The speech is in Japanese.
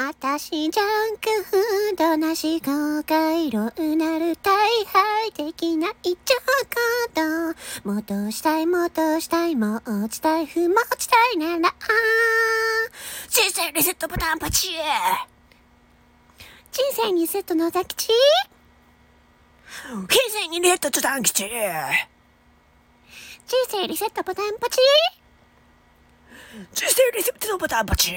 あたしジャンクフードなし公開色うなる大敗的な一丁ード戻したい戻したいもう落ちたい不持ちたいなら。人生リセットボタンパチ人生リセットのザキチ人生にリセットボタン吉人生リセットボタンポチ人生リセットボタンパチ